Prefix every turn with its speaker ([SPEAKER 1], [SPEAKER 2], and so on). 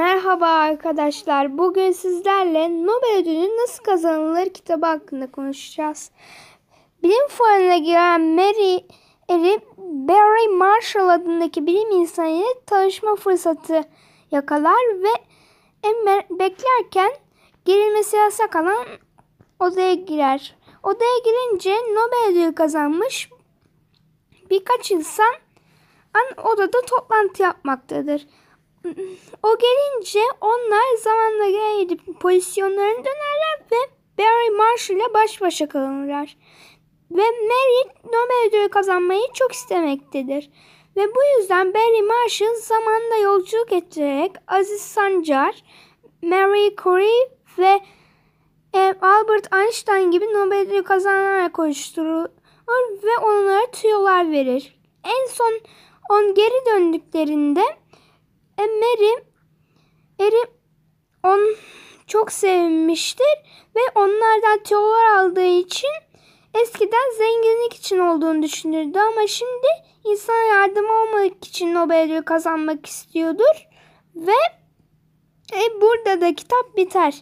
[SPEAKER 1] Merhaba arkadaşlar. Bugün sizlerle Nobel Ödülü nasıl kazanılır kitabı hakkında konuşacağız. Bilim fuarına giren Mary Eri Barry Marshall adındaki bilim insanıyla tanışma fırsatı yakalar ve Emmer beklerken girilmesi yasak alan odaya girer. Odaya girince Nobel Ödülü kazanmış birkaç insan an odada toplantı yapmaktadır. O gelince onlar zamanla gidip pozisyonlarını dönerler ve Barry Marshall ile baş başa kalırlar. Ve Mary Nobel ödülü kazanmayı çok istemektedir. Ve bu yüzden Barry Marshall zamanda yolculuk ettirerek Aziz Sancar, Marie Curie ve e, Albert Einstein gibi Nobel ödülü kazananlara koşturur ve onlara tüyolar verir. En son on geri döndüklerinde e, Mary Eri on çok sevinmiştir ve onlardan tüyolar aldığı için eskiden zenginlik için olduğunu düşünürdü ama şimdi insan yardım olmak için Nobel ödülü kazanmak istiyordur ve e, burada da kitap biter.